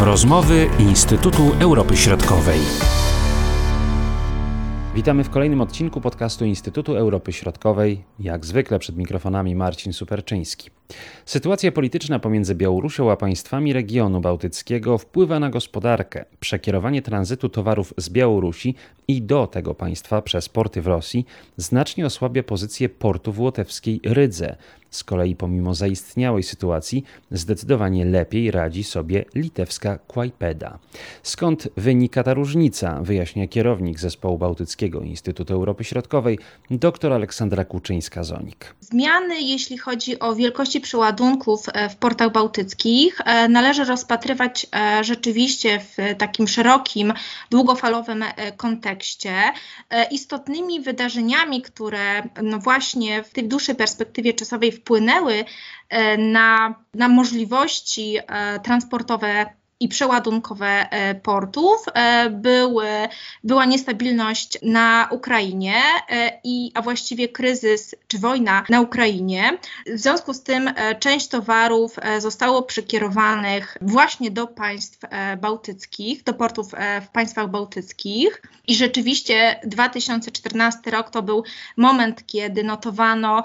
Rozmowy Instytutu Europy Środkowej. Witamy w kolejnym odcinku podcastu Instytutu Europy Środkowej. Jak zwykle przed mikrofonami Marcin Superczyński. Sytuacja polityczna pomiędzy Białorusią a państwami regionu bałtyckiego wpływa na gospodarkę. Przekierowanie tranzytu towarów z Białorusi i do tego państwa przez porty w Rosji znacznie osłabia pozycję portu w łotewskiej Rydze. Z kolei pomimo zaistniałej sytuacji zdecydowanie lepiej radzi sobie litewska Kłajpeda. Skąd wynika ta różnica, wyjaśnia kierownik Zespołu Bałtyckiego Instytutu Europy Środkowej dr Aleksandra Kuczyńska-Zonik. Zmiany, jeśli chodzi o wielkości przeładunków e, w portach bałtyckich, e, należy rozpatrywać e, rzeczywiście w takim szerokim, długofalowym kontekście. Istotnymi wydarzeniami, które no właśnie w tej dłuższej perspektywie czasowej wpłynęły na, na możliwości transportowe i przeładunkowe e, portów. E, były, była niestabilność na Ukrainie, e, i, a właściwie kryzys czy wojna na Ukrainie. W związku z tym część towarów zostało przekierowanych właśnie do państw bałtyckich, do portów w państwach bałtyckich. I rzeczywiście 2014 rok to był moment, kiedy notowano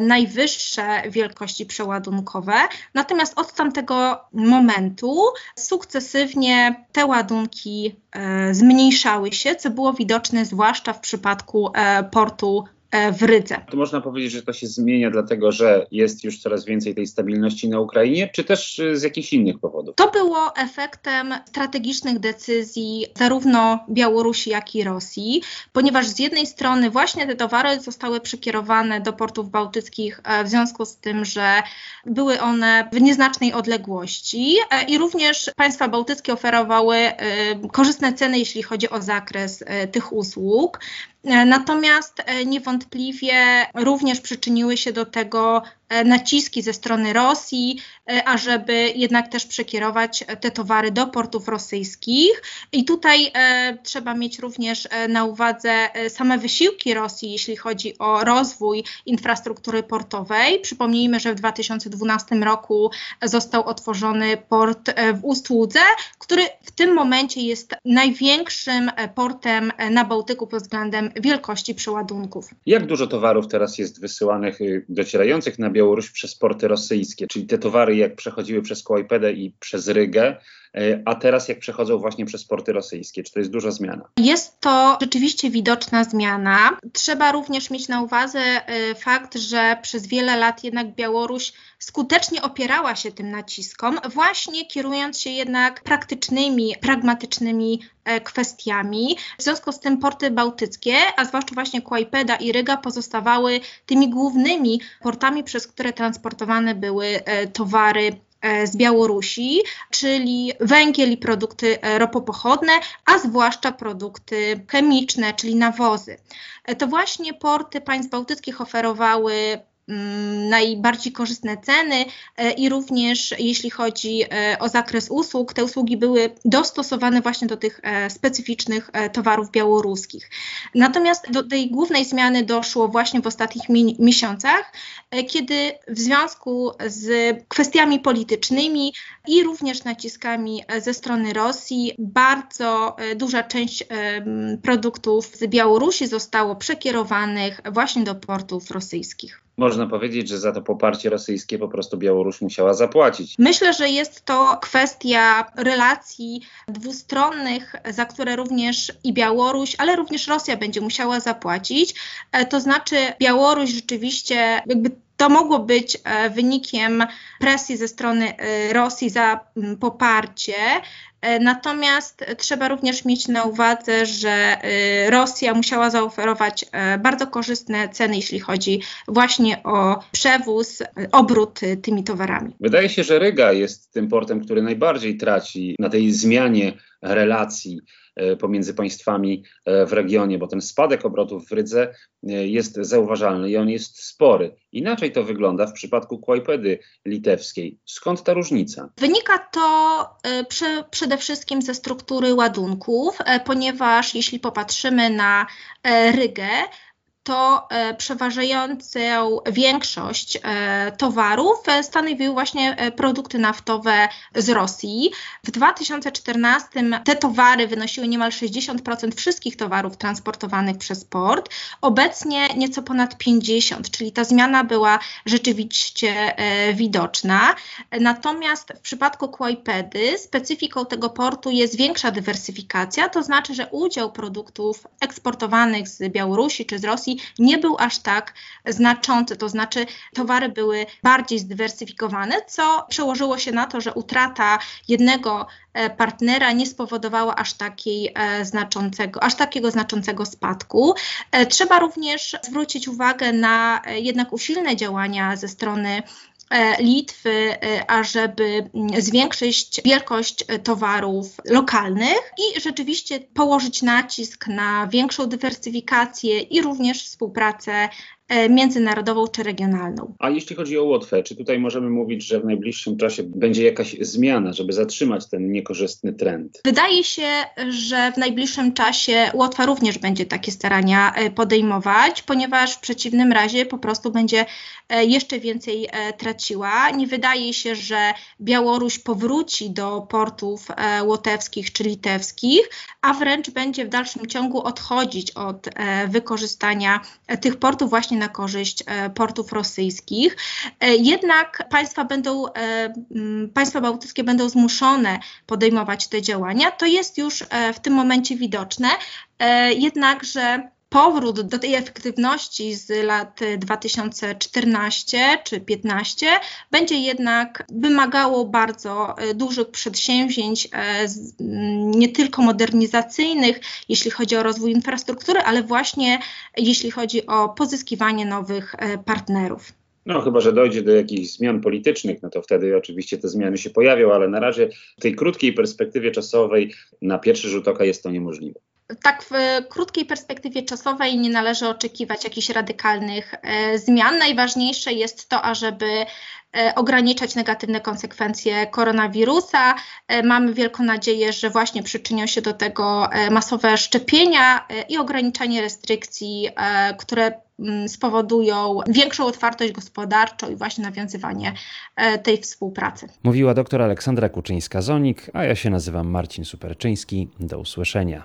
najwyższe wielkości przeładunkowe. Natomiast od tamtego momentu sukcesywnie te ładunki e, zmniejszały się, co było widoczne zwłaszcza w przypadku e, portu E, w Rydze. To można powiedzieć, że to się zmienia dlatego, że jest już coraz więcej tej stabilności na Ukrainie, czy też e, z jakichś innych powodów? To było efektem strategicznych decyzji zarówno Białorusi, jak i Rosji, ponieważ z jednej strony właśnie te towary zostały przekierowane do portów bałtyckich e, w związku z tym, że były one w nieznacznej odległości i również państwa bałtyckie oferowały korzystne ceny, jeśli chodzi o zakres tych usług. Natomiast niewątpliwie również przyczyniły się do tego E, naciski ze strony Rosji, e, ażeby jednak też przekierować te towary do portów rosyjskich. I tutaj e, trzeba mieć również e, na uwadze e, same wysiłki Rosji, jeśli chodzi o rozwój infrastruktury portowej. Przypomnijmy, że w 2012 roku został otworzony port w Ustłudze, który w tym momencie jest największym portem na Bałtyku pod względem wielkości przeładunków. Jak dużo towarów teraz jest wysyłanych, docierających na Białoruś? Białoruś przez porty rosyjskie, czyli te towary jak przechodziły przez Kłajpedę i przez Rygę, a teraz jak przechodzą właśnie przez porty rosyjskie. Czy to jest duża zmiana? Jest to rzeczywiście widoczna zmiana. Trzeba również mieć na uwadze e, fakt, że przez wiele lat jednak Białoruś skutecznie opierała się tym naciskom, właśnie kierując się jednak praktycznymi, pragmatycznymi e, kwestiami. W związku z tym porty bałtyckie, a zwłaszcza właśnie Kłajpeda i Ryga pozostawały tymi głównymi portami, przez które transportowane były e, towary e, z Białorusi, czyli węgiel i produkty ropopochodne, a zwłaszcza produkty chemiczne, czyli nawozy. To właśnie porty państw bałtyckich oferowały najbardziej korzystne ceny e, i również jeśli chodzi e, o zakres usług, te usługi były dostosowane właśnie do tych e, specyficznych towarów białoruskich. Natomiast do tej głównej zmiany doszło właśnie w ostatnich mi miesiącach, kiedy w związku z kwestiami politycznymi i również naciskami ze strony Rosji bardzo duża część produktów z Białorusi zostało przekierowanych właśnie do portów rosyjskich można powiedzieć, że za to poparcie rosyjskie po prostu Białoruś musiała zapłacić. Myślę, że jest to kwestia relacji dwustronnych, za które również i Białoruś, ale również Rosja będzie musiała zapłacić. E, to znaczy, Białoruś rzeczywiście jakby to mogło być e, wynikiem presji ze strony e, Rosji za poparcie. E, natomiast trzeba również mieć na uwadze, że Rosja musiała zaoferować bardzo korzystne ceny, jeśli chodzi właśnie o przewóz, obrót tymi towarami. Wydaje się, że Ryga jest tym portem, który najbardziej traci na tej zmianie relacji E, pomiędzy państwami e, w regionie, bo ten spadek obrotów w Rydze e, jest zauważalny i on jest spory. Inaczej to wygląda w przypadku Kłajpedy litewskiej. Skąd ta różnica? Wynika to przede wszystkim ze struktury ładunków, ponieważ jeśli popatrzymy na Rygę, to przeważającą większość towarów stanowiły właśnie produkty naftowe z Rosji. W 2014 te towary wynosiły niemal 60% wszystkich towarów transportowanych przez port. Obecnie nieco ponad 50, czyli ta zmiana była rzeczywiście widoczna. Natomiast w przypadku Kłajpedy specyfiką tego portu jest większa dywersyfikacja, to znaczy, że udział produktów eksportowanych z Białorusi czy z Rosji nie był aż tak znaczący, to znaczy towary były bardziej zdywersyfikowane, co przełożyło się na to, że utrata jednego e, partnera nie spowodowała aż, takiej, e, znaczącego, aż takiego znaczącego spadku. E, trzeba również zwrócić uwagę na jednak usilne działania ze strony Litwy, e, ażeby zwiększyć wielkość e, towarów lokalnych i rzeczywiście położyć nacisk na większą dywersyfikację i również współpracę E, międzynarodową czy regionalną. A jeśli chodzi o Łotwę, czy tutaj możemy mówić, że w najbliższym czasie będzie jakaś zmiana, żeby zatrzymać ten niekorzystny trend? Wydaje się, że w najbliższym czasie Łotwa również będzie takie starania e, podejmować, ponieważ w przeciwnym razie po prostu będzie e, jeszcze więcej traciła. Nie wydaje się, że Białoruś powróci do portów łotewskich czy litewskich, a wręcz będzie w dalszym ciągu odchodzić od wykorzystania tych portów właśnie na korzyść e, portów rosyjskich. E, jednak państwa będą, e, państwa bałtyckie będą zmuszone podejmować te działania. To jest już w tym momencie widoczne. Jednakże powrót do tej efektywności z lat 2014 czy 2015 będzie jednak wymagało bardzo e, dużych przedsięwzięć, e, nie tylko modernizacyjnych, jeśli chodzi o rozwój infrastruktury, ale właśnie jeśli chodzi o pozyskiwanie nowych e, partnerów. No, chyba, że dojdzie do jakichś zmian politycznych, no to wtedy oczywiście te zmiany się pojawią, ale na razie w tej krótkiej perspektywie czasowej na pierwszy rzut oka jest to niemożliwe tak w krótkiej perspektywie czasowej nie należy oczekiwać jakichś radykalnych e, zmian. Najważniejsze jest to, ażeby e, ograniczać negatywne konsekwencje koronawirusa. E, mamy wielką nadzieję, że właśnie przyczynią się do tego masowe szczepienia i ograniczanie restrykcji, które mm, spowodują większą otwartość gospodarczą i właśnie nawiązywanie tej współpracy. Mówiła dr Aleksandra Kuczyńska-Zonik, a ja się nazywam Marcin Superczyński. Do usłyszenia.